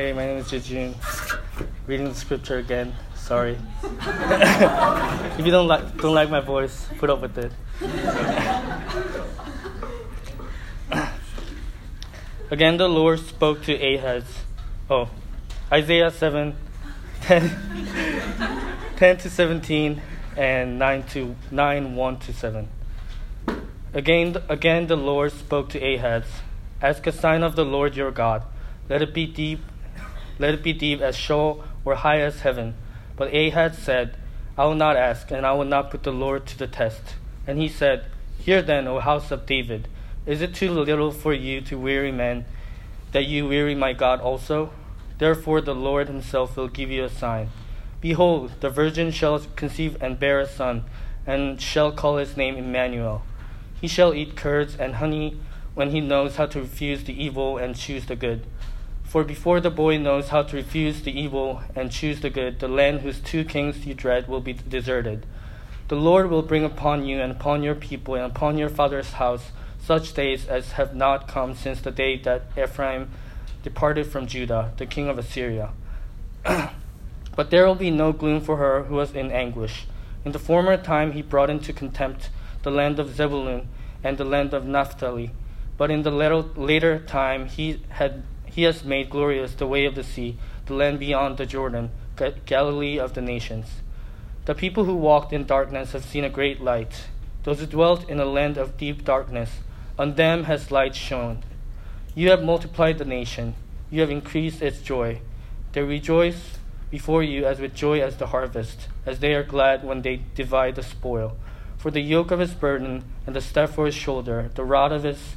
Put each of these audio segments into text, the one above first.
Hey, my name is Jejun. Reading the scripture again. Sorry. if you don't like don't like my voice, put up with it. again, the Lord spoke to Ahaz. Oh, Isaiah 7, 10, 10 to 17, and 9 to 9 1 to 7. Again, again, the Lord spoke to Ahaz. Ask a sign of the Lord your God. Let it be deep, let it be deep as Sheol or high as heaven. But Ahaz said, I will not ask, and I will not put the Lord to the test. And he said, Hear then, O house of David, is it too little for you to weary men, that you weary my God also? Therefore the Lord himself will give you a sign. Behold, the virgin shall conceive and bear a son, and shall call his name Emmanuel. He shall eat curds and honey when he knows how to refuse the evil and choose the good. For before the boy knows how to refuse the evil and choose the good, the land whose two kings you dread will be deserted. The Lord will bring upon you and upon your people and upon your father's house such days as have not come since the day that Ephraim departed from Judah, the king of Assyria. but there will be no gloom for her who was in anguish. In the former time he brought into contempt the land of Zebulun and the land of Naphtali. But in the later, time he had he has made glorious the way of the sea, the land beyond the Jordan, Galilee of the nations. The people who walked in darkness have seen a great light. Those who dwelt in a land of deep darkness, on them has light shone. You have multiplied the nation, you have increased its joy. They rejoice before you as with joy as the harvest, as they are glad when they divide the spoil. For the yoke of his burden and the staff for his shoulder, the rod of his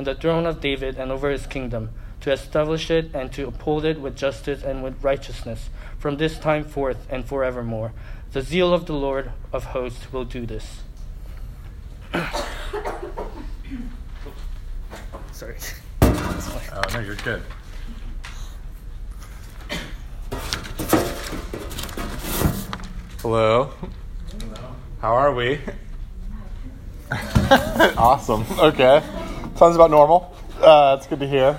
on the throne of David and over his kingdom, to establish it and to uphold it with justice and with righteousness from this time forth and forevermore. The zeal of the Lord of hosts will do this. Sorry. Oh, no, you're good. Hello. Hello. How are we? awesome. Okay. Sounds about normal. Uh, that's good to hear.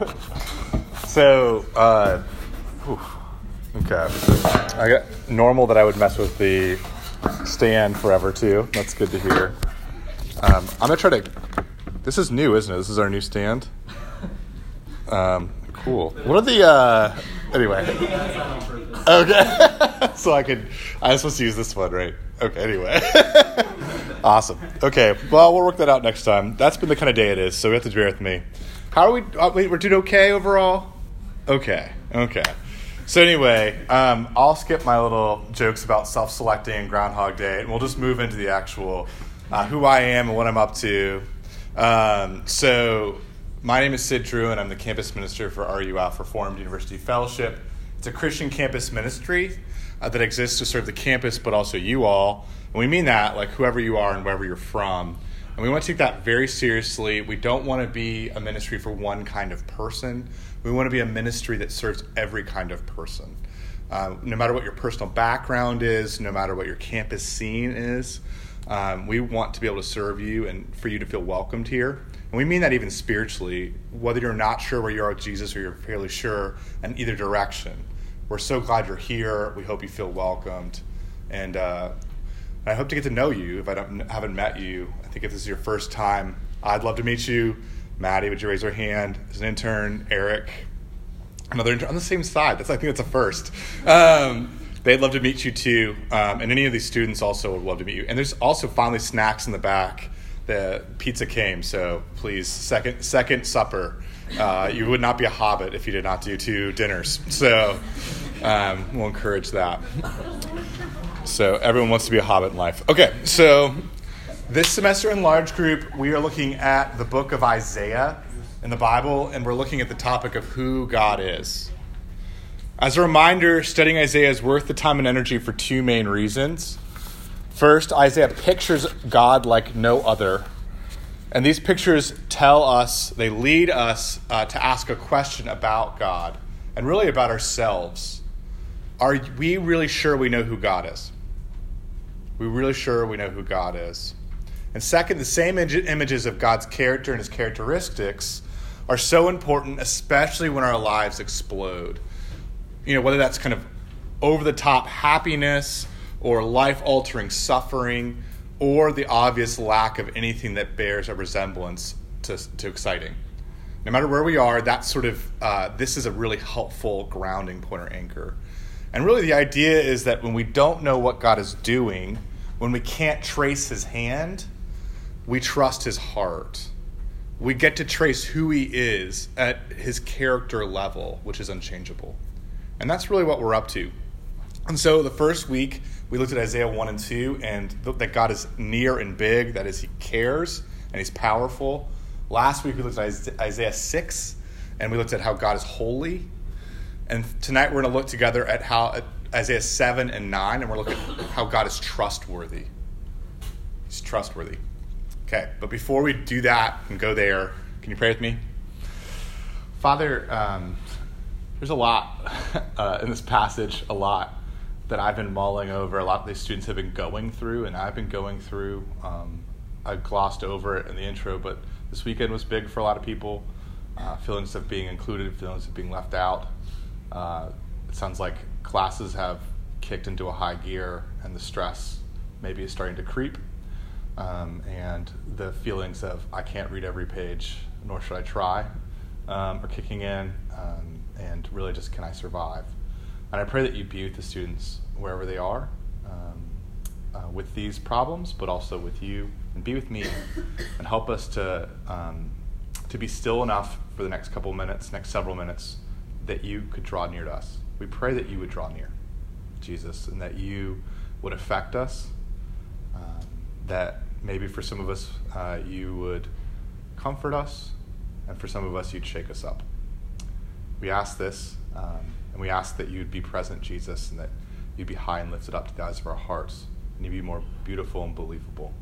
So, uh, okay. I got normal that I would mess with the stand forever too. That's good to hear. Um, I'm gonna try to. This is new, isn't it? This is our new stand. Um, cool. What are the? Uh, anyway. Okay. so I could. I'm supposed to use this one, right? Okay. Anyway. Awesome. Okay. Well, we'll work that out next time. That's been the kind of day it is, so we have to bear with me. How are we? Uh, wait, we're doing okay overall. Okay. Okay. So anyway, um, I'll skip my little jokes about self-selecting and Groundhog Day, and we'll just move into the actual uh, who I am and what I'm up to. Um, so my name is Sid Drew, and I'm the campus minister for RUF Reformed University Fellowship. It's a Christian campus ministry uh, that exists to serve the campus, but also you all. And we mean that, like whoever you are and wherever you're from. And we want to take that very seriously. We don't want to be a ministry for one kind of person. We want to be a ministry that serves every kind of person. Uh, no matter what your personal background is, no matter what your campus scene is, um, we want to be able to serve you and for you to feel welcomed here. And we mean that even spiritually, whether you're not sure where you are with Jesus or you're fairly sure in either direction. We're so glad you're here. We hope you feel welcomed. And uh, I hope to get to know you if I don't haven't met you. I think if this is your first time, I'd love to meet you. Maddie, would you raise your hand? As an intern, Eric, another intern on the same side. That's I think that's a first. Um, they'd love to meet you too, um, and any of these students also would love to meet you. And there's also finally snacks in the back. The pizza came, so please second second supper. Uh, you would not be a hobbit if you did not do two dinners. So um, we'll encourage that. So everyone wants to be a hobbit in life. Okay, so this semester in large group, we are looking at the book of Isaiah in the Bible, and we're looking at the topic of who God is. As a reminder, studying Isaiah is worth the time and energy for two main reasons. First, Isaiah pictures God like no other. And these pictures tell us, they lead us uh, to ask a question about God and really about ourselves. Are we really sure we know who God is? we really sure we know who God is? And second, the same images of God's character and his characteristics are so important, especially when our lives explode. You know, whether that's kind of over the top happiness or life altering suffering or the obvious lack of anything that bears a resemblance to, to exciting. No matter where we are, that's sort of, uh, this is a really helpful grounding point or anchor. And really, the idea is that when we don't know what God is doing, when we can't trace his hand, we trust his heart. We get to trace who he is at his character level, which is unchangeable. And that's really what we're up to. And so the first week, we looked at Isaiah 1 and 2, and that God is near and big, that is, he cares and he's powerful. Last week, we looked at Isaiah 6, and we looked at how God is holy. And tonight, we're going to look together at how Isaiah 7 and 9, and we're looking at how God is trustworthy. He's trustworthy. Okay, but before we do that and go there, can you pray with me? Father, um, there's a lot uh, in this passage, a lot that I've been mulling over. A lot of these students have been going through, and I've been going through. Um, I glossed over it in the intro, but this weekend was big for a lot of people. Uh, feelings of being included, feelings of being left out. Uh, it sounds like classes have kicked into a high gear and the stress maybe is starting to creep. Um, and the feelings of I can't read every page, nor should I try, um, are kicking in. Um, and really just can I survive? And I pray that you be with the students wherever they are um, uh, with these problems, but also with you, and be with me, and help us to um, to be still enough for the next couple minutes, next several minutes, that you could draw near to us. We pray that you would draw near, Jesus, and that you would affect us. Um, that maybe for some of us, uh, you would comfort us, and for some of us, you'd shake us up. We ask this, um, and we ask that you'd be present, Jesus, and that you'd be high and lifted up to the eyes of our hearts, and you'd be more beautiful and believable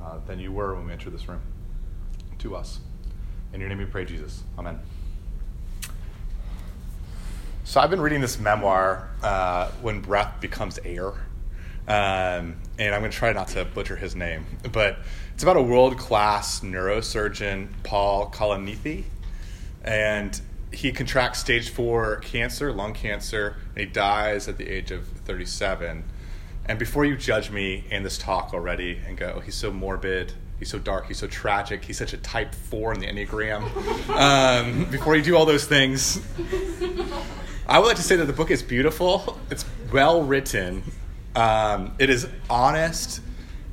uh, than you were when we entered this room to us. In your name we pray, Jesus. Amen. So I've been reading this memoir, uh, When Breath Becomes Air. Um, and I'm going to try not to butcher his name, but it's about a world class neurosurgeon, Paul Kalanithi. And he contracts stage four cancer, lung cancer, and he dies at the age of 37. And before you judge me in this talk already and go, oh, he's so morbid, he's so dark, he's so tragic, he's such a type four in the Enneagram, um, before you do all those things, I would like to say that the book is beautiful. It's well written. Um, it is honest.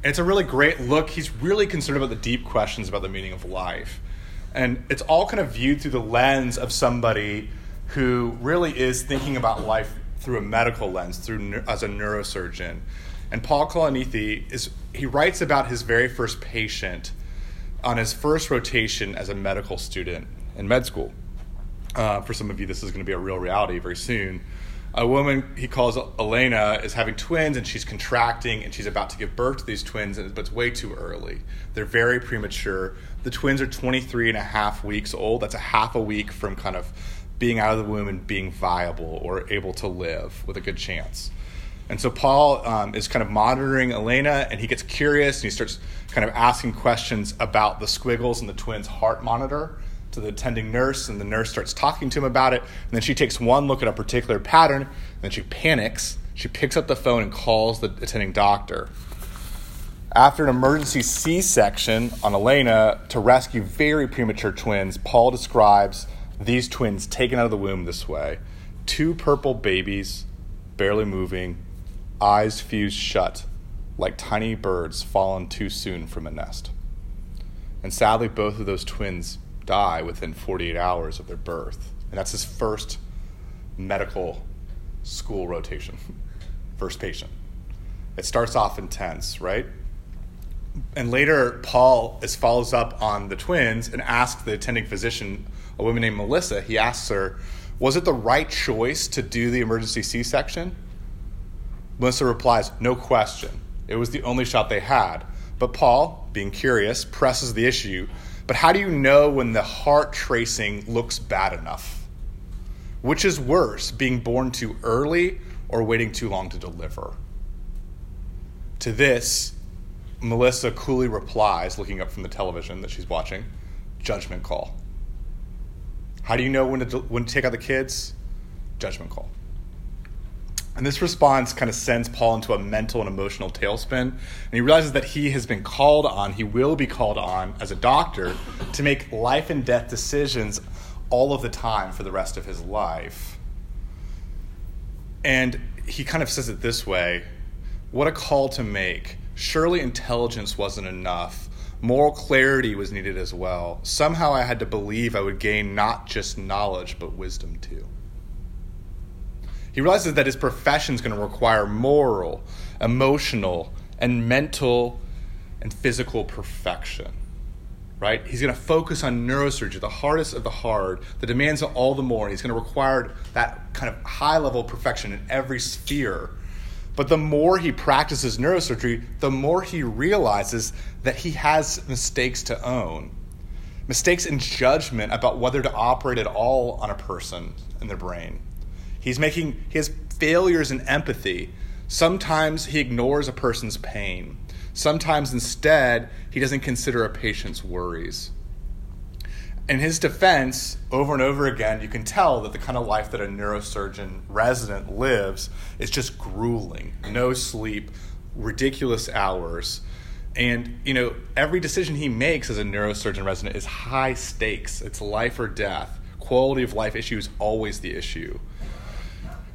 It's a really great look. He's really concerned about the deep questions about the meaning of life. And it's all kind of viewed through the lens of somebody who really is thinking about life through a medical lens, through as a neurosurgeon. And Paul Kalanithi is he writes about his very first patient on his first rotation as a medical student in med school uh, for some of you, this is going to be a real reality very soon. A woman he calls Elena is having twins and she's contracting and she's about to give birth to these twins, but it's way too early. They're very premature. The twins are 23 and a half weeks old. That's a half a week from kind of being out of the womb and being viable or able to live with a good chance. And so Paul um, is kind of monitoring Elena, and he gets curious and he starts kind of asking questions about the squiggles in the twins' heart monitor to the attending nurse, and the nurse starts talking to him about it. And then she takes one look at a particular pattern, and then she panics. She picks up the phone and calls the attending doctor. After an emergency C section on Elena to rescue very premature twins, Paul describes these twins taken out of the womb this way two purple babies, barely moving, eyes fused shut, like tiny birds fallen too soon from a nest. And sadly, both of those twins die within 48 hours of their birth. And that's his first medical school rotation, first patient. It starts off intense, right? And later, Paul is, follows up on the twins and asks the attending physician, a woman named Melissa, he asks her, Was it the right choice to do the emergency C section? Melissa replies, No question. It was the only shot they had. But Paul, being curious, presses the issue. But how do you know when the heart tracing looks bad enough? Which is worse, being born too early or waiting too long to deliver? To this, Melissa coolly replies, looking up from the television that she's watching, judgment call. How do you know when to, when to take out the kids? Judgment call. And this response kind of sends Paul into a mental and emotional tailspin. And he realizes that he has been called on, he will be called on as a doctor to make life and death decisions all of the time for the rest of his life. And he kind of says it this way What a call to make. Surely intelligence wasn't enough. Moral clarity was needed as well. Somehow I had to believe I would gain not just knowledge, but wisdom too. He realizes that his profession is going to require moral, emotional, and mental and physical perfection. Right? He's going to focus on neurosurgery, the hardest of the hard, the demands of all the more. He's going to require that kind of high level perfection in every sphere. But the more he practices neurosurgery, the more he realizes that he has mistakes to own. Mistakes in judgment about whether to operate at all on a person in their brain He's making his failures in empathy. Sometimes he ignores a person's pain. Sometimes instead, he doesn't consider a patient's worries. In his defense, over and over again, you can tell that the kind of life that a neurosurgeon resident lives is just grueling. No sleep, ridiculous hours. And, you know, every decision he makes as a neurosurgeon resident is high stakes. It's life or death. Quality of life issue is always the issue.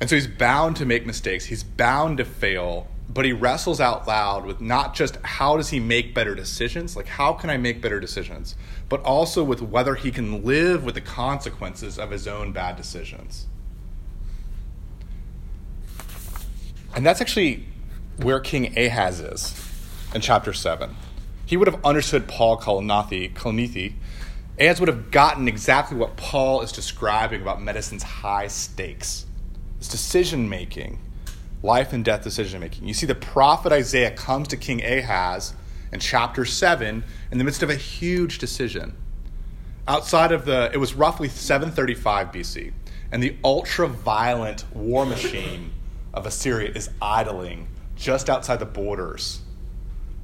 And so he's bound to make mistakes, he's bound to fail, but he wrestles out loud with not just how does he make better decisions, like how can I make better decisions, but also with whether he can live with the consequences of his own bad decisions. And that's actually where King Ahaz is in chapter 7. He would have understood Paul Kalanithi, Kalanithi. Ahaz would have gotten exactly what Paul is describing about medicine's high stakes it's decision making, life and death decision making. You see, the prophet Isaiah comes to King Ahaz in chapter 7 in the midst of a huge decision. Outside of the, it was roughly 735 BC, and the ultra violent war machine of Assyria is idling just outside the borders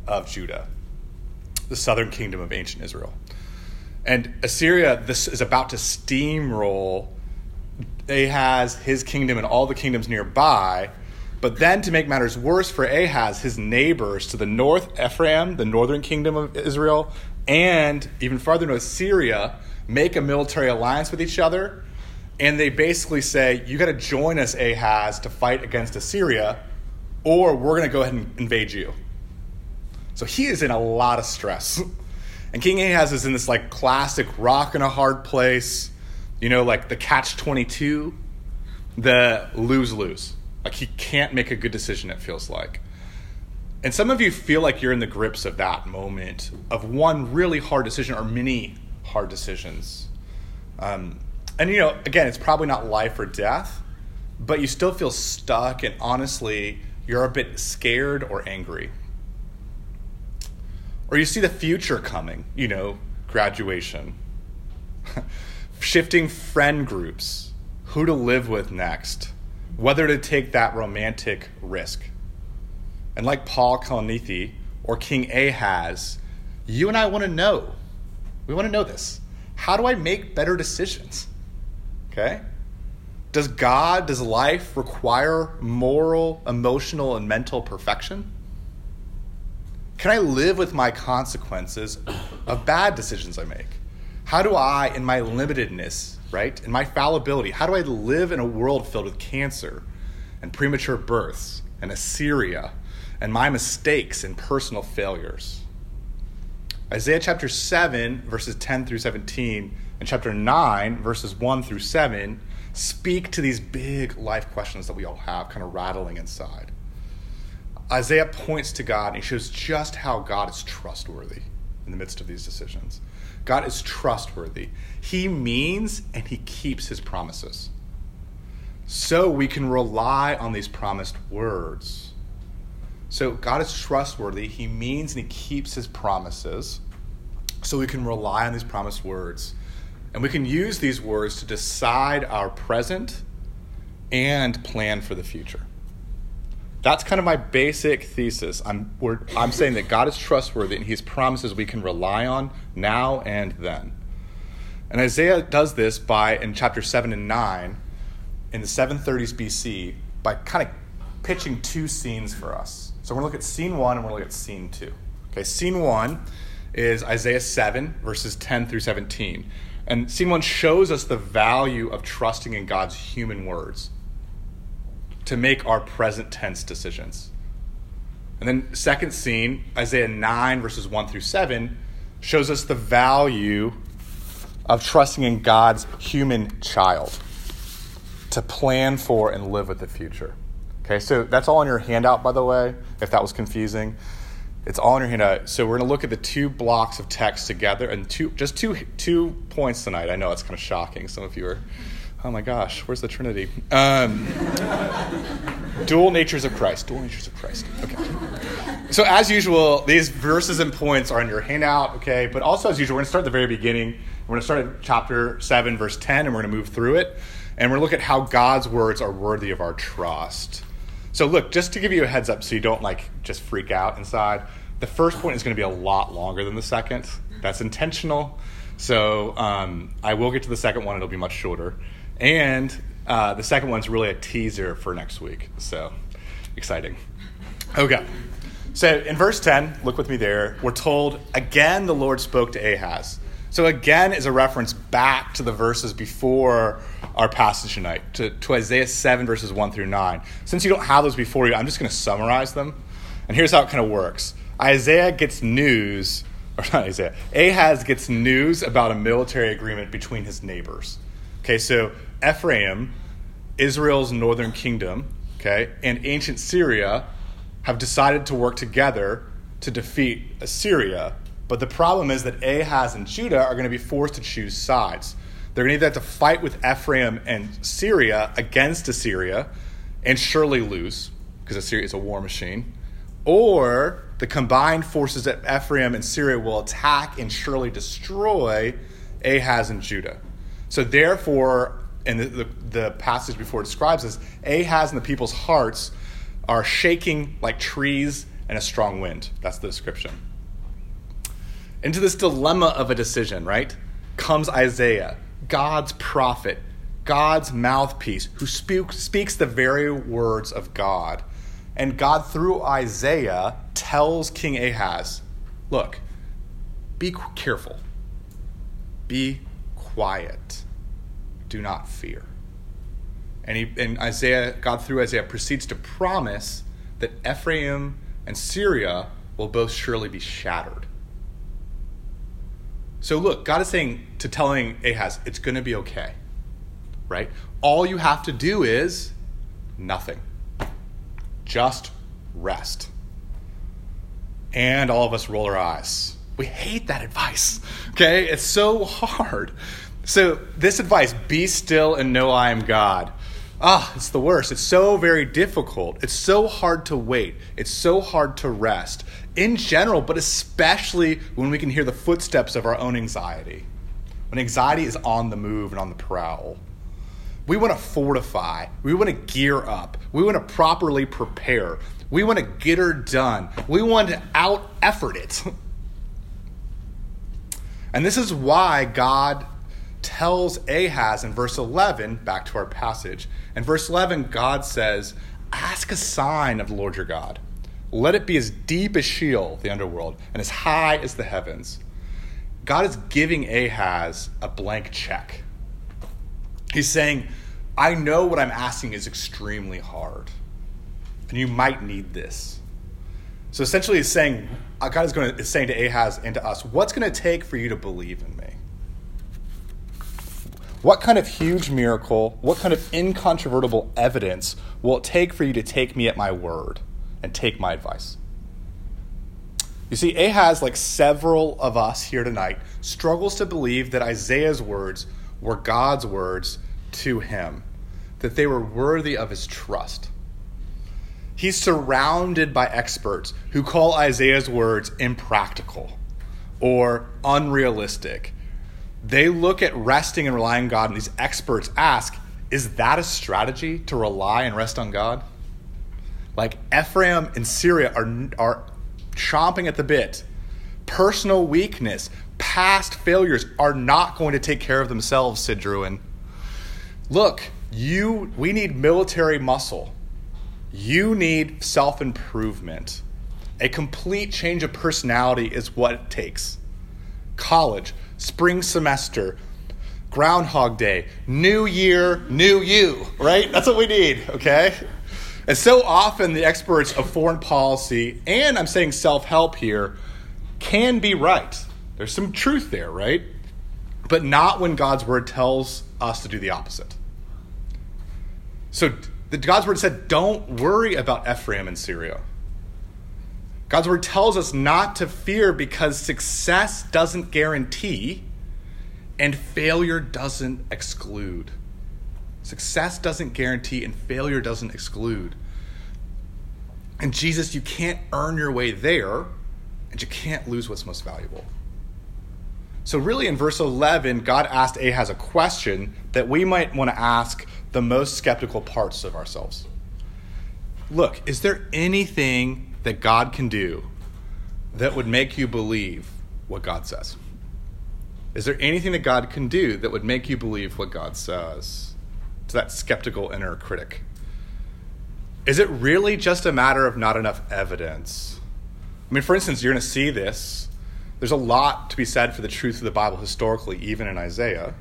of Judah, the southern kingdom of ancient Israel. And Assyria this is about to steamroll Ahaz, his kingdom, and all the kingdoms nearby. But then, to make matters worse for Ahaz, his neighbors to the north, Ephraim, the northern kingdom of Israel, and even farther north, Syria, make a military alliance with each other. And they basically say, You got to join us, Ahaz, to fight against Assyria, or we're going to go ahead and invade you. So he is in a lot of stress. And King Ahaz is in this like classic rock in a hard place you know, like the catch 22, the lose lose. Like he can't make a good decision, it feels like. And some of you feel like you're in the grips of that moment of one really hard decision or many hard decisions. Um, and, you know, again, it's probably not life or death, but you still feel stuck, and honestly, you're a bit scared or angry. Or you see the future coming, you know, graduation. shifting friend groups, who to live with next, whether to take that romantic risk. And like Paul Kalanithi or King Ahaz, you and I want to know. We want to know this. How do I make better decisions? Okay? Does God, does life require moral, emotional, and mental perfection? Can I live with my consequences of bad decisions I make? How do I, in my limitedness, right, in my fallibility, how do I live in a world filled with cancer and premature births and Assyria and my mistakes and personal failures? Isaiah chapter 7, verses 10 through 17, and chapter 9, verses 1 through 7, speak to these big life questions that we all have kind of rattling inside. Isaiah points to God and he shows just how God is trustworthy in the midst of these decisions. God is trustworthy. He means and he keeps his promises. so we can rely on these promised words. So God is trustworthy. He means and He keeps His promises. So we can rely on these promised words. And we can use these words to decide our present and plan for the future. That's kind of my basic thesis. I'm, I'm saying that God is trustworthy and he's promises we can rely on now and then. And Isaiah does this by, in chapter 7 and 9, in the 730s BC, by kind of pitching two scenes for us. So we're going to look at scene 1 and we're going to look at scene 2. Okay, scene 1 is Isaiah 7, verses 10 through 17. And scene 1 shows us the value of trusting in God's human words to make our present tense decisions. And then, second scene, Isaiah 9, verses 1 through 7, shows us the value of trusting in God's human child to plan for and live with the future. Okay, so that's all in your handout, by the way, if that was confusing. It's all in your handout. So we're going to look at the two blocks of text together and two, just two, two points tonight. I know it's kind of shocking. Some of you are Oh my gosh, where's the Trinity? Um, dual natures of Christ. Dual natures of Christ. Okay. So, as usual, these verses and points are in your handout, okay? But also, as usual, we're going to start at the very beginning. We're going to start at chapter 7, verse 10, and we're going to move through it. And we're going to look at how God's words are worthy of our trust. So, look, just to give you a heads up so you don't like just freak out inside, the first point is going to be a lot longer than the second. That's intentional. So, um, I will get to the second one, it'll be much shorter. And uh, the second one's really a teaser for next week. So exciting. Okay. So in verse 10, look with me there, we're told, again the Lord spoke to Ahaz. So again is a reference back to the verses before our passage tonight, to, to Isaiah 7, verses 1 through 9. Since you don't have those before you, I'm just going to summarize them. And here's how it kind of works Isaiah gets news, or not Isaiah, Ahaz gets news about a military agreement between his neighbors. Okay, so Ephraim, Israel's northern kingdom, okay, and ancient Syria have decided to work together to defeat Assyria. But the problem is that Ahaz and Judah are going to be forced to choose sides. They're going to either have to fight with Ephraim and Syria against Assyria and surely lose because Assyria is a war machine, or the combined forces of Ephraim and Syria will attack and surely destroy Ahaz and Judah. So therefore, and the, the, the, passage before describes this, Ahaz and the people's hearts are shaking like trees in a strong wind. That's the description. Into this dilemma of a decision, right, comes Isaiah, God's prophet, God's mouthpiece, who speak, speaks the very words of God. And God, through Isaiah, tells King Ahaz, look, be careful, be quiet do not fear. And, he, and Isaiah, God through Isaiah, proceeds to promise that Ephraim and Syria will both surely be shattered. So look, God is saying to telling Ahaz, it's going to be okay. Right? All you have to do is nothing. Just rest. And all of us roll our eyes. We hate that advice. Okay? It's so hard. So, this advice be still and know I am God. Ah, it's the worst. It's so very difficult. It's so hard to wait. It's so hard to rest in general, but especially when we can hear the footsteps of our own anxiety. When anxiety is on the move and on the prowl. We want to fortify. We want to gear up. We want to properly prepare. We want to get her done. We want to out effort it. And this is why God tells Ahaz in verse 11, back to our passage. In verse 11, God says, Ask a sign of the Lord your God. Let it be as deep as Sheol, the underworld, and as high as the heavens. God is giving Ahaz a blank check. He's saying, I know what I'm asking is extremely hard, and you might need this. So essentially, he's saying, uh, God is, going to, is saying to Ahaz and to us, what's going to take for you to believe in me? What kind of huge miracle, what kind of incontrovertible evidence will it take for you to take me at my word and take my advice? You see, Ahaz, like several of us here tonight, struggles to believe that Isaiah's words were God's words to him. that they were worthy of his trust. He's surrounded by experts who call Isaiah's words impractical or unrealistic. They look at resting and relying on God, and these experts ask, is that a strategy to rely and rest on God? Like Ephraim and Syria are, are chomping at the bit. Personal weakness, past failures are not going to take care of themselves, Sid Druin. Look, you we need military muscle. You need self-improvement. A complete change of personality is what it takes. College, spring semester, Groundhog Day, new year, new you, right? That's what we need, okay? And so often the experts of foreign policy, and I'm saying self help here, can be right. There's some truth there, right? But not when God's word tells us to do the opposite. So the, God's word said, don't worry about Ephraim and Syria. God's word tells us not to fear because success doesn't guarantee and failure doesn't exclude. Success doesn't guarantee and failure doesn't exclude. And Jesus, you can't earn your way there, and you can't lose what's most valuable. So, really, in verse 11, God asked Ahaz a question that we might want to ask the most skeptical parts of ourselves. Look, is there anything that God can do that would make you believe what God says? Is there anything that God can do that would make you believe what God says? To that skeptical inner critic. Is it really just a matter of not enough evidence? I mean, for instance, you're going to see this there's a lot to be said for the truth of the Bible historically, even in Isaiah.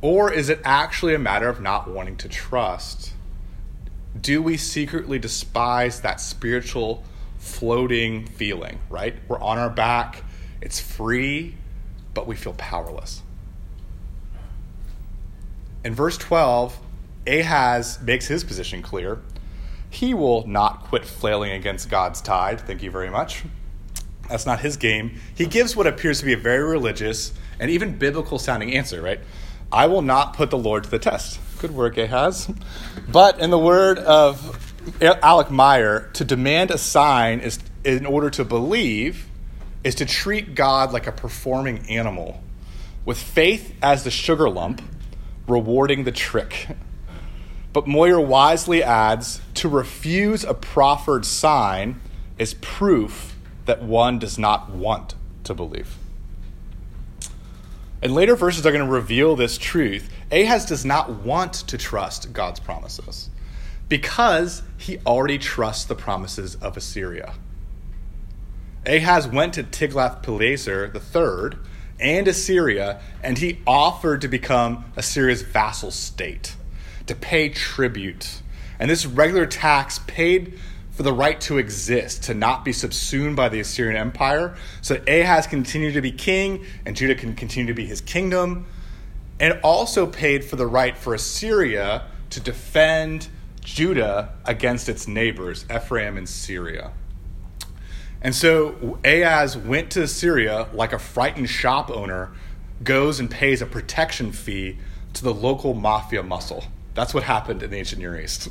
Or is it actually a matter of not wanting to trust? Do we secretly despise that spiritual floating feeling, right? We're on our back, it's free, but we feel powerless. In verse 12, Ahaz makes his position clear. He will not quit flailing against God's tide. Thank you very much. That's not his game. He gives what appears to be a very religious and even biblical sounding answer, right? I will not put the Lord to the test. Good work, Ahaz. But in the word of Alec Motyer, to demand a sign is in order to believe is to treat God like a performing animal, with faith as the sugar lump, rewarding the trick. But Motyer wisely adds to refuse a proffered sign is proof that one does not want to believe. And later verses are going to reveal this truth. Ahaz does not want to trust God's promises because he already trusts the promises of Assyria. Ahaz went to Tiglath-Pileser III and Assyria, and he offered to become Assyria's vassal state, to pay tribute. And this regular tax paid for the right to exist, to not be subsumed by the Assyrian Empire, so Ahaz continued to be king and Judah can continue to be his kingdom, and also paid for the right for Assyria to defend Judah against its neighbors, Ephraim and Syria. And so Ahaz went to Syria like a frightened shop owner goes and pays a protection fee to the local mafia muscle. That's what happened in the ancient Near East.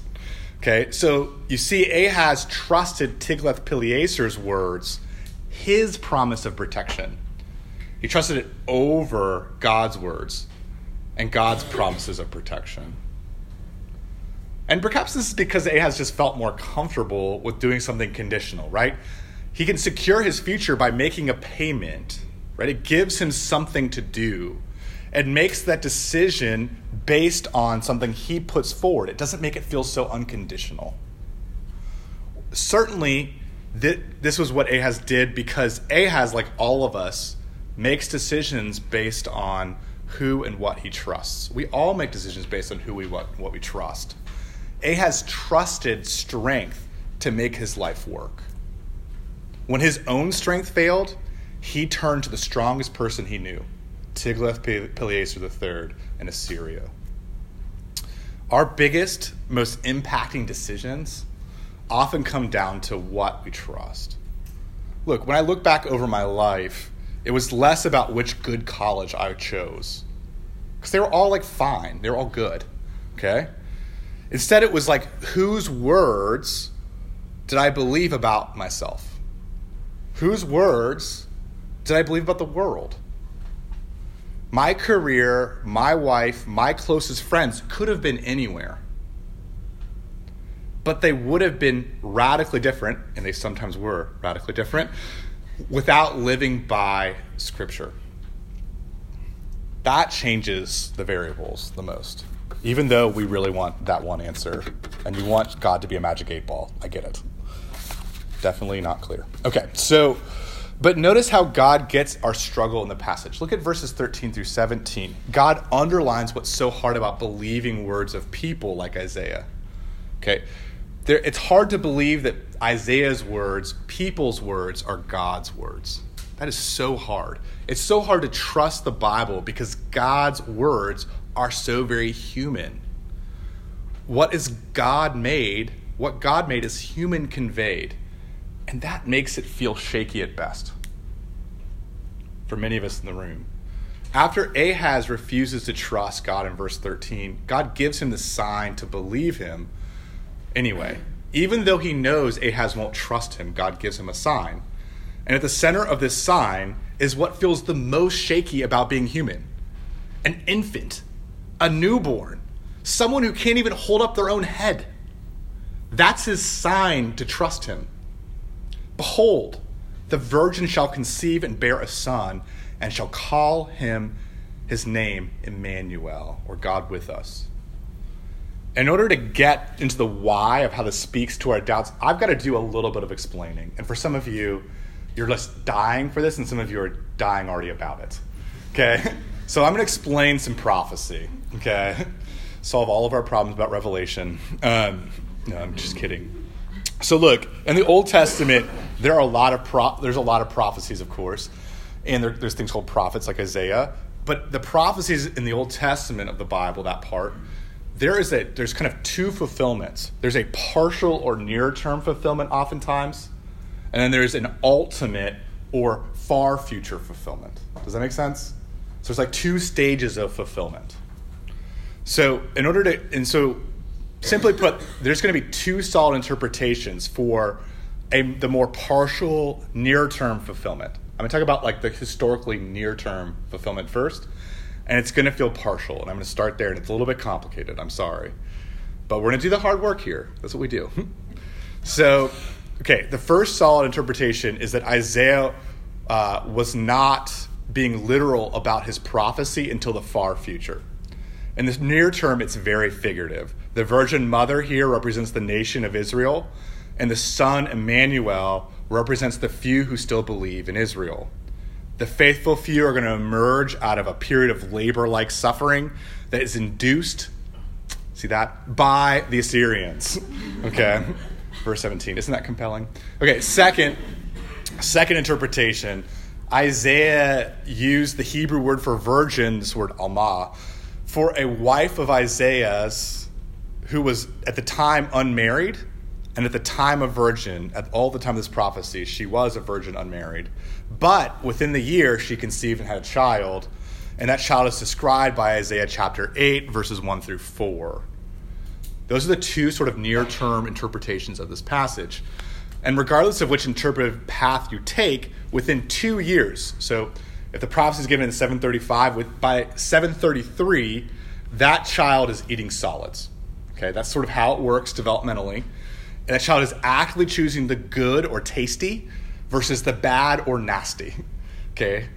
Okay, so you see, Ahaz trusted Tiglath-Pileser's words, his promise of protection. He trusted it over God's words and God's promises of protection. And perhaps this is because Ahaz just felt more comfortable with doing something conditional, right? He can secure his future by making a payment, right? It gives him something to do and makes that decision based on something he puts forward. It doesn't make it feel so unconditional. Certainly, this was what Ahaz did because Ahaz, like all of us, makes decisions based on who and what he trusts. We all make decisions based on who we what, what we trust. Ahaz trusted strength to make his life work. When his own strength failed, he turned to the strongest person he knew, Tiglath-Pileser III and Assyria. Our biggest, most impacting decisions often come down to what we trust. Look, when I look back over my life, it was less about which good college I chose. Because they were all like fine, they were all good. Okay? Instead, it was like, whose words did I believe about myself? Whose words did I believe about the world? My career, my wife, my closest friends could have been anywhere. But they would have been radically different, and they sometimes were radically different, without living by Scripture. That changes the variables the most. Even though we really want that one answer, and we want God to be a magic eight ball. I get it. Definitely not clear. Okay, so, but notice how God gets our struggle in the passage. Look at verses 13 through 17. God underlines what's so hard about believing words of people like Isaiah. Okay, there, it's hard to believe that Isaiah's words, people's words, are God's words. That is so hard. It's so hard to trust the Bible because God's words are so very human. What is God made, what God made is human conveyed. And that makes it feel shaky at best for many of us in the room. After Ahaz refuses to trust God in verse 13, God gives him the sign to believe him anyway. Even though he knows Ahaz won't trust him, God gives him a sign. And at the center of this sign is what feels the most shaky about being human an infant, a newborn, someone who can't even hold up their own head. That's his sign to trust him. Behold, the virgin shall conceive and bear a son, and shall call him his name Emmanuel, or God with us. In order to get into the why of how this speaks to our doubts, I've got to do a little bit of explaining. And for some of you, you're just dying for this, and some of you are dying already about it. Okay? So I'm going to explain some prophecy. Okay? Solve all of our problems about Revelation. Um, no, I'm just kidding. So look, in the Old Testament, there are a lot of pro- there's a lot of prophecies, of course, and there, there's things called prophets like Isaiah. But the prophecies in the Old Testament of the Bible, that part, there is a there's kind of two fulfillments. There's a partial or near term fulfillment, oftentimes, and then there's an ultimate or far future fulfillment. Does that make sense? So it's like two stages of fulfillment. So in order to, and so simply put, there's going to be two solid interpretations for a, the more partial near term fulfillment. I'm going to talk about like the historically near term fulfillment first, and it's going to feel partial. And I'm going to start there, and it's a little bit complicated. I'm sorry. But we're going to do the hard work here. That's what we do. so Okay, the first solid interpretation is that Isaiah uh, was not being literal about his prophecy until the far future. In the near term, it's very figurative. The Virgin Mother here represents the nation of Israel, and the Son, Emmanuel, represents the few who still believe in Israel. The faithful few are going to emerge out of a period of labor like suffering that is induced, see that, by the Assyrians. Okay? verse 17. Isn't that compelling? Okay, second, second interpretation. Isaiah used the Hebrew word for virgin, this word alma, for a wife of Isaiah's who was at the time unmarried and at the time a virgin, at all the time of this prophecy, she was a virgin unmarried. But within the year, she conceived and had a child, and that child is described by Isaiah chapter 8, verses 1 through 4. Those are the two sort of near term interpretations of this passage. And regardless of which interpretive path you take, within two years, so if the prophecy is given in 735, with, by 733, that child is eating solids. Okay, that's sort of how it works developmentally. And that child is actively choosing the good or tasty versus the bad or nasty. Okay,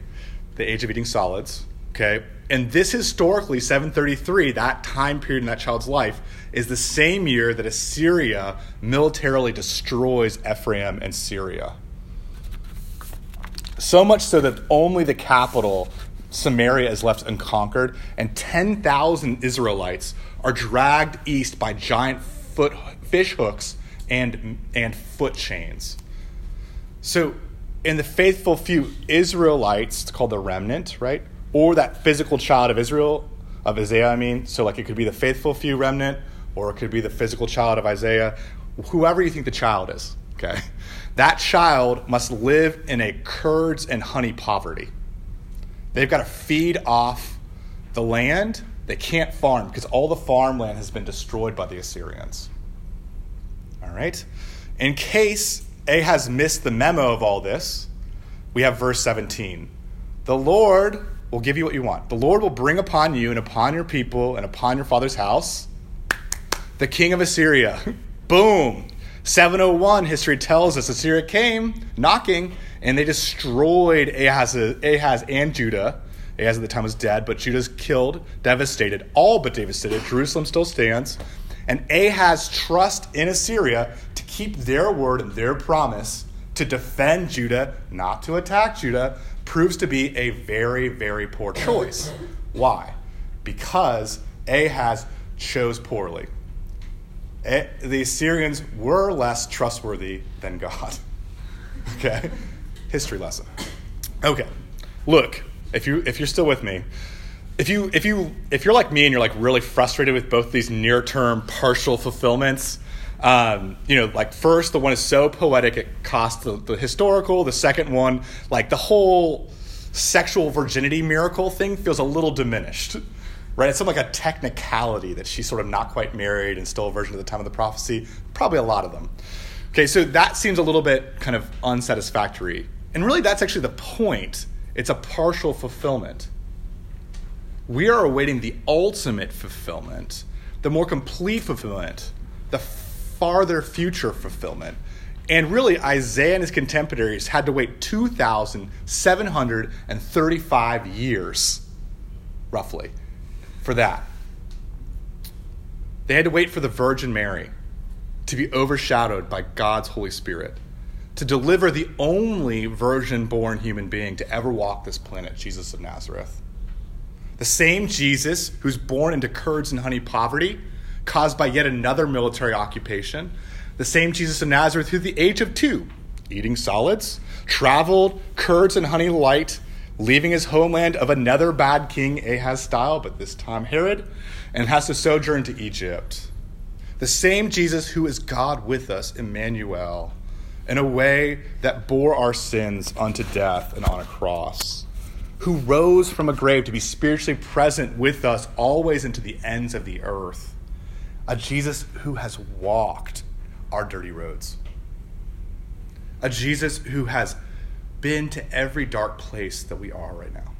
the age of eating solids. Okay, and this historically, 733, that time period in that child's life, is the same year that Assyria militarily destroys Ephraim and Syria. So much so that only the capital, Samaria, is left unconquered, and 10,000 Israelites are dragged east by giant foot, fish hooks and, and foot chains. So, in the faithful few Israelites, it's called the remnant, right? or that physical child of Israel, of Isaiah, I mean. So, like, it could be the faithful few remnant, or it could be the physical child of Isaiah, whoever you think the child is, okay? That child must live in a curds and honey poverty. They've got to feed off the land They can't farm because all the farmland has been destroyed by the Assyrians. All right? In case Ahaz missed the memo of all this, we have verse 17. The Lord will give you what you want. The Lord will bring upon you and upon your people and upon your father's house the king of Assyria. Boom. 701 history tells us Assyria came knocking and they destroyed Ahaz, Ahaz and Judah. Ahaz at the time was dead, but Judah's killed, devastated, all but devastated. Jerusalem still stands. And Ahaz trust in Assyria to keep their word and their promise to defend Judah, not to attack Judah, proves to be a very, very poor choice. Why? Because Ahaz chose poorly. Eh, the Assyrians were less trustworthy than God. okay? History lesson. Okay. Look, if you if you're still with me, if you if you if you're like me and you're like really frustrated with both these near-term partial fulfillments, um, you know, like first the one is so poetic it costs the, the historical. The second one, like the whole sexual virginity miracle thing, feels a little diminished right? It's something like a technicality that she's sort of not quite married and still a virgin at the time of the prophecy. Probably a lot of them. Okay, so that seems a little bit kind of unsatisfactory. And really, that's actually the point. It's a partial fulfillment. We are awaiting the ultimate fulfillment, the more complete fulfillment, the farther future fulfillment. And really, Isaiah and his contemporaries had to wait 2,735 years, roughly, for that. They had to wait for the Virgin Mary to be overshadowed by God's Holy Spirit, to deliver the only virgin born human being to ever walk this planet, Jesus of Nazareth. The same Jesus who's born into curds and honey poverty, caused by yet another military occupation. The same Jesus of Nazareth who, at the age of two, eating solids, traveled curds and honey light leaving his homeland of another bad king, Ahaz style, but this time Herod, and has to sojourn to Egypt. The same Jesus who is God with us, Emmanuel, in a way that bore our sins unto death and on a cross, who rose from a grave to be spiritually present with us always into the ends of the earth. A Jesus who has walked our dirty roads. A Jesus who has been to every dark place that we are right now.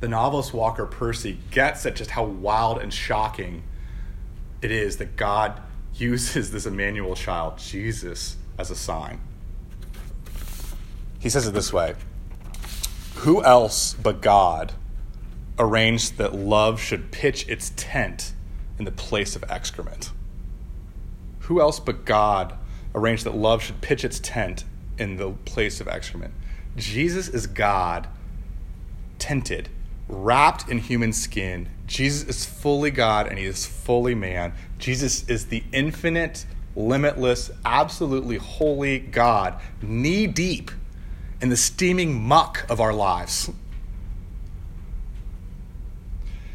The novelist Walker Percy gets at just how wild and shocking it is that God uses this Emmanuel child, Jesus, as a sign. He says it this way Who else but God arranged that love should pitch its tent in the place of excrement? Who else but God arranged that love should pitch its tent in the place of excrement. Jesus is God, tented, wrapped in human skin. Jesus is fully God and he is fully man. Jesus is the infinite, limitless, absolutely holy God, knee deep in the steaming muck of our lives.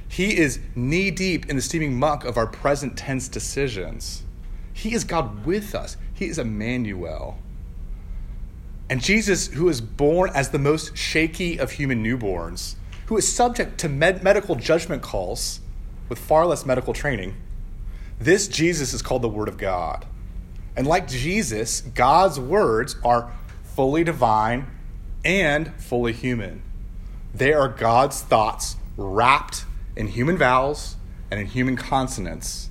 He is knee deep in the steaming muck of our present tense decisions. He is God with us. He is Emmanuel. And Jesus, who is born as the most shaky of human newborns, who is subject to med- medical judgment calls with far less medical training, this Jesus is called the Word of God. And like Jesus, God's words are fully divine and fully human. They are God's thoughts wrapped in human vowels and in human consonants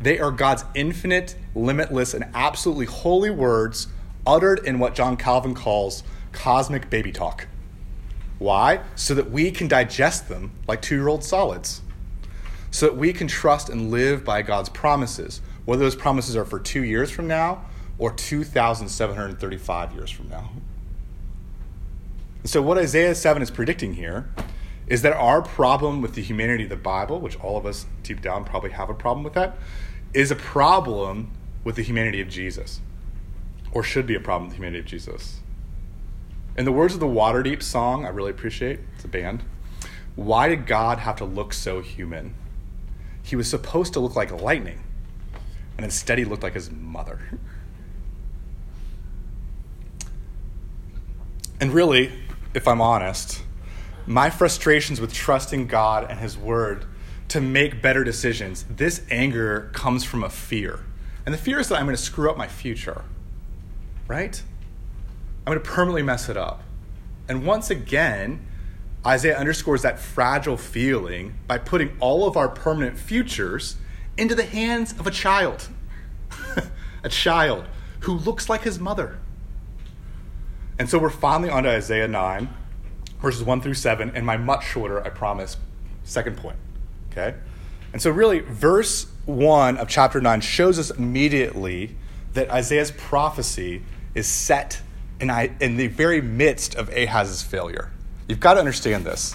they are God's infinite, limitless, and absolutely holy words uttered in what John Calvin calls cosmic baby talk. Why? So that we can digest them like two year old solids. So that we can trust and live by God's promises, whether those promises are for two years from now or 2,735 years from now. So, what Isaiah 7 is predicting here is that our problem with the humanity of the Bible, which all of us deep down probably have a problem with that, is a problem with the humanity of Jesus, or should be a problem with the humanity of Jesus. In the words of the Waterdeep song, I really appreciate, it's a band. Why did God have to look so human? He was supposed to look like lightning, and instead he looked like his mother. And really, if I'm honest, my frustrations with trusting God and His Word to make better decisions, this anger comes from a fear. And the fear is that I'm going to screw up my future, right? I'm going to permanently mess it up. And once again, Isaiah underscores that fragile feeling by putting all of our permanent futures into the hands of a child. a child who looks like his mother. And so we're finally on to Isaiah 9, verses 1 through 7, and my much shorter, I promise, second point. Okay? And so, really, verse 1 of chapter 9 shows us immediately that Isaiah's prophecy is set in, in the very midst of Ahaz's failure. You've got to understand this.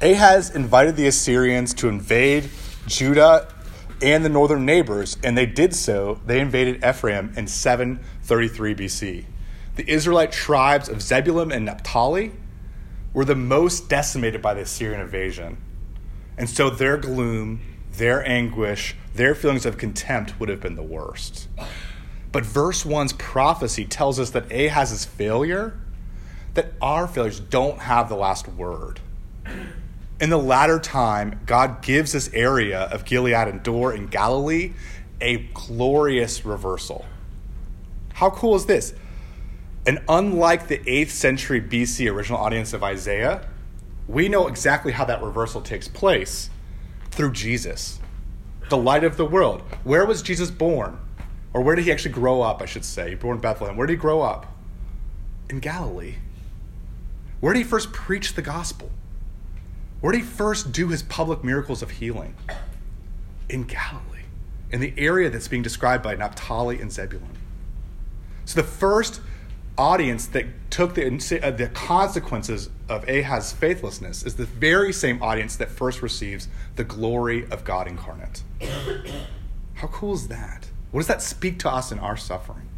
Ahaz invited the Assyrians to invade Judah and the northern neighbors, and they did so. They invaded Ephraim in 733 BC. The Israelite tribes of Zebulun and Naphtali were the most decimated by the Assyrian invasion. And so their gloom, their anguish, their feelings of contempt would have been the worst. But verse 1's prophecy tells us that Ahaz's failure, that our failures don't have the last word. In the latter time, God gives this area of Gilead and Dor in Galilee a glorious reversal. How cool is this? And unlike the 8th century BC original audience of Isaiah, we know exactly how that reversal takes place through Jesus, the light of the world. Where was Jesus born? Or where did he actually grow up, I should say? Born in Bethlehem. Where did he grow up? In Galilee. Where did he first preach the gospel? Where did he first do his public miracles of healing? In Galilee, in the area that's being described by Naphtali and Zebulun. So the first audience that took the, uh, the consequences of Ahaz's faithlessness is the very same audience that first receives the glory of God incarnate. How cool is that? What does that speak to us in our suffering?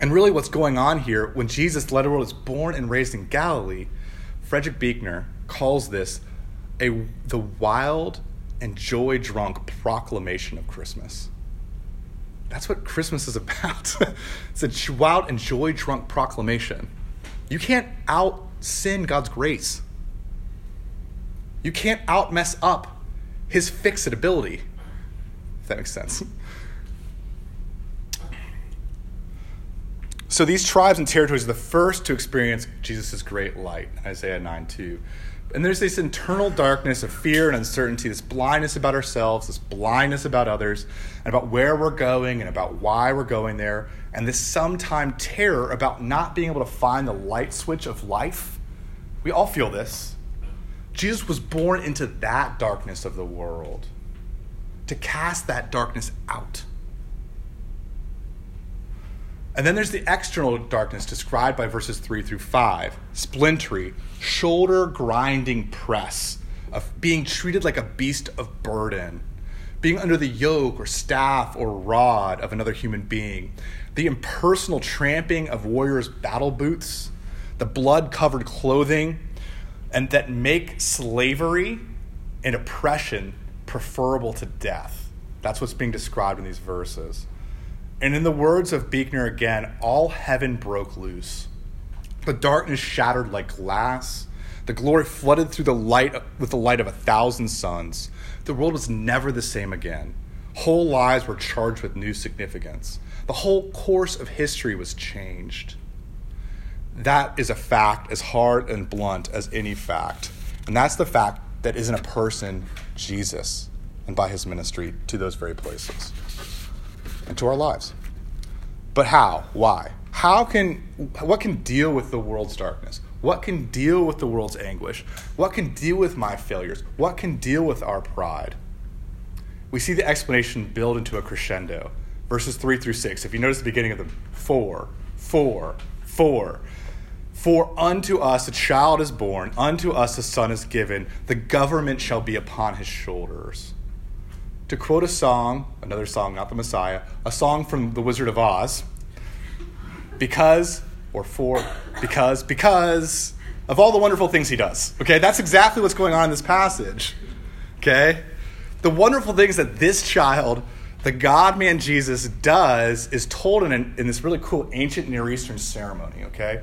And really, what's going on here, when Jesus, world, is born and raised in Galilee, Frederick Buechner calls this a, the wild and joy drunk proclamation of Christmas. That's what Christmas is about. it's a wild and joy drunk proclamation. You can't out sin God's grace. You can't out mess up his fixed ability. If that makes sense. So these tribes and territories are the first to experience Jesus' great light, Isaiah 9 2. And there's this internal darkness of fear and uncertainty, this blindness about ourselves, this blindness about others, and about where we're going and about why we're going there, and this sometime terror about not being able to find the light switch of life. We all feel this. Jesus was born into that darkness of the world to cast that darkness out. And then there's the external darkness described by verses 3 through 5 splintery, shoulder grinding press, of being treated like a beast of burden, being under the yoke or staff or rod of another human being, the impersonal tramping of warriors' battle boots, the blood covered clothing, and that make slavery and oppression preferable to death. That's what's being described in these verses. And in the words of Buechner again, all heaven broke loose. The darkness shattered like glass. The glory flooded through the light with the light of a thousand suns. The world was never the same again. Whole lives were charged with new significance. The whole course of history was changed. That is a fact as hard and blunt as any fact. And that's the fact that is in a person, Jesus, and by his ministry to those very places into our lives. But how? Why? How can what can deal with the world's darkness? What can deal with the world's anguish? What can deal with my failures? What can deal with our pride? We see the explanation build into a crescendo. Verses 3 through 6. If you notice the beginning of them, 4, 4, 4. For unto us a child is born, unto us a son is given, the government shall be upon his shoulders to quote a song, another song, not the Messiah, a song from The Wizard of Oz, because, or for, because, because of all the wonderful things he does. Okay, that's exactly what's going on in this passage. Okay? The wonderful things that this child, the God man Jesus, does is told in, an, in this really cool ancient Near Eastern ceremony. Okay?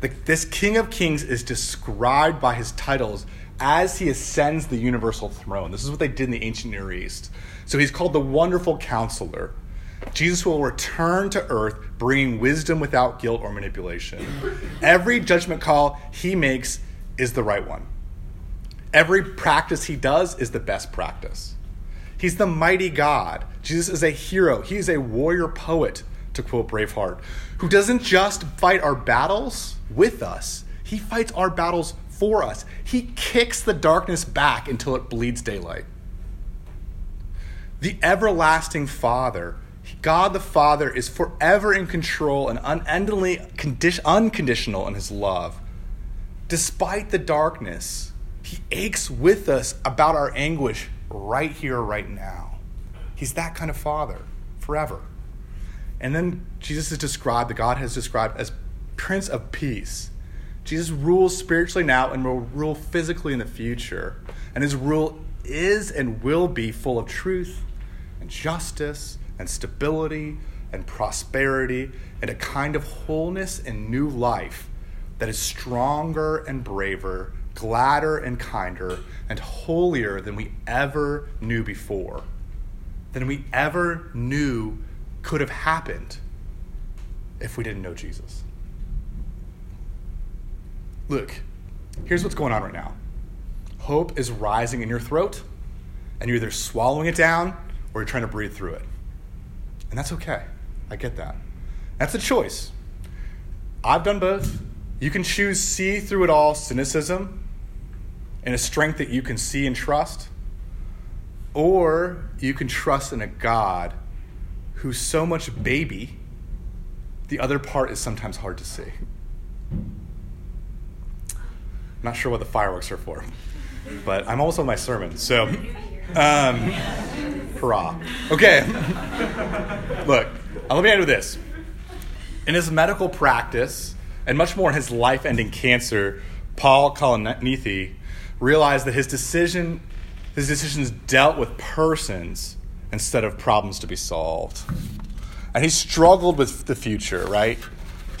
The, this King of Kings is described by his titles as he ascends the universal throne. This is what they did in the ancient Near East. So he's called the Wonderful Counselor. Jesus will return to earth bringing wisdom without guilt or manipulation. Every judgment call he makes is the right one. Every practice he does is the best practice. He's the mighty God. Jesus is a hero. He's a warrior poet, to quote Braveheart, who doesn't just fight our battles with us, he fights our battles for us. He kicks the darkness back until it bleeds daylight. The everlasting Father, God the Father, is forever in control and unendingly condi- unconditional in his love. Despite the darkness, he aches with us about our anguish right here, right now. He's that kind of Father forever. And then Jesus is described, the God has described as Prince of Peace. Jesus rules spiritually now and will rule physically in the future. And his rule is and will be full of truth and justice and stability and prosperity and a kind of wholeness and new life that is stronger and braver, gladder and kinder, and holier than we ever knew before, than we ever knew could have happened if we didn't know Jesus. Look, here's what's going on right now hope is rising in your throat, and you're either swallowing it down or you're trying to breathe through it. And that's okay. I get that. That's a choice. I've done both. You can choose see through it all cynicism and a strength that you can see and trust, or you can trust in a God who's so much baby, the other part is sometimes hard to see. Not sure what the fireworks are for, but I'm also my sermon, so um, hurrah. Okay, look, let me end with this. In his medical practice, and much more in his life ending cancer, Paul Kalanithi realized that his decision his decisions dealt with persons instead of problems to be solved. And he struggled with the future, right?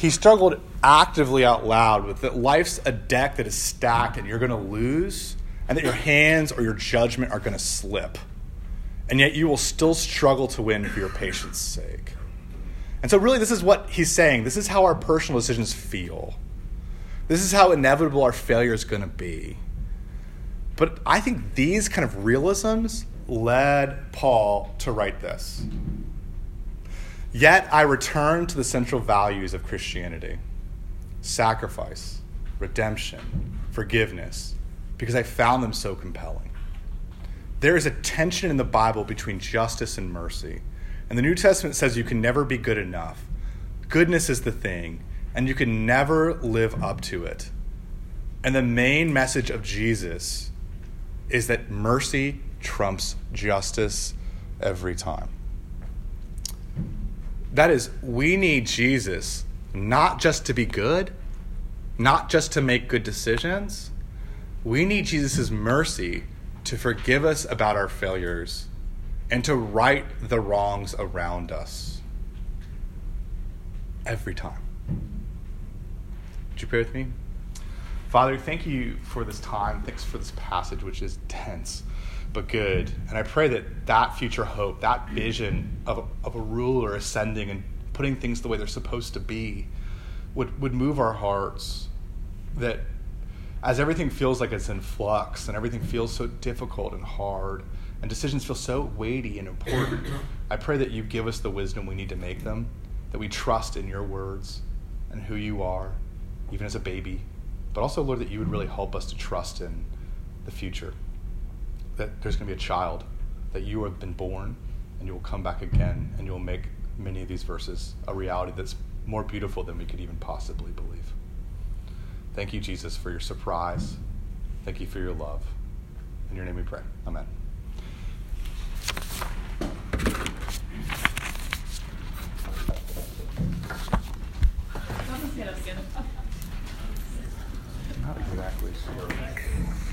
He struggled actively out loud with that life's a deck that is stacked and you're going to lose, and that your hands or your judgment are going to slip. And yet you will still struggle to win for your patients' sake. And so, really, this is what he's saying. This is how our personal decisions feel. This is how inevitable our failure is going to be. But I think these kind of realisms led Paul to write this. Yet I return to the central values of Christianity sacrifice, redemption, forgiveness, because I found them so compelling. There is a tension in the Bible between justice and mercy. And the New Testament says you can never be good enough. Goodness is the thing, and you can never live up to it. And the main message of Jesus is that mercy trumps justice every time. That is, we need Jesus not just to be good, not just to make good decisions. We need Jesus' mercy to forgive us about our failures and to right the wrongs around us every time. Would you pray with me? Father, thank you for this time. Thanks for this passage, which is tense but good. And I pray that that future hope, that vision of a, of a ruler ascending and putting things the way they're supposed to be, would, would move our hearts. That as everything feels like it's in flux and everything feels so difficult and hard and decisions feel so weighty and important, I pray that you give us the wisdom we need to make them, that we trust in your words and who you are, even as a baby, but also, Lord, that you would really help us to trust in the future that there's going to be a child that you have been born and you will come back again and you'll make many of these verses a reality that's more beautiful than we could even possibly believe. Thank you, Jesus, for your surprise. Thank you for your love. In your name we pray. Amen. Not exactly sure.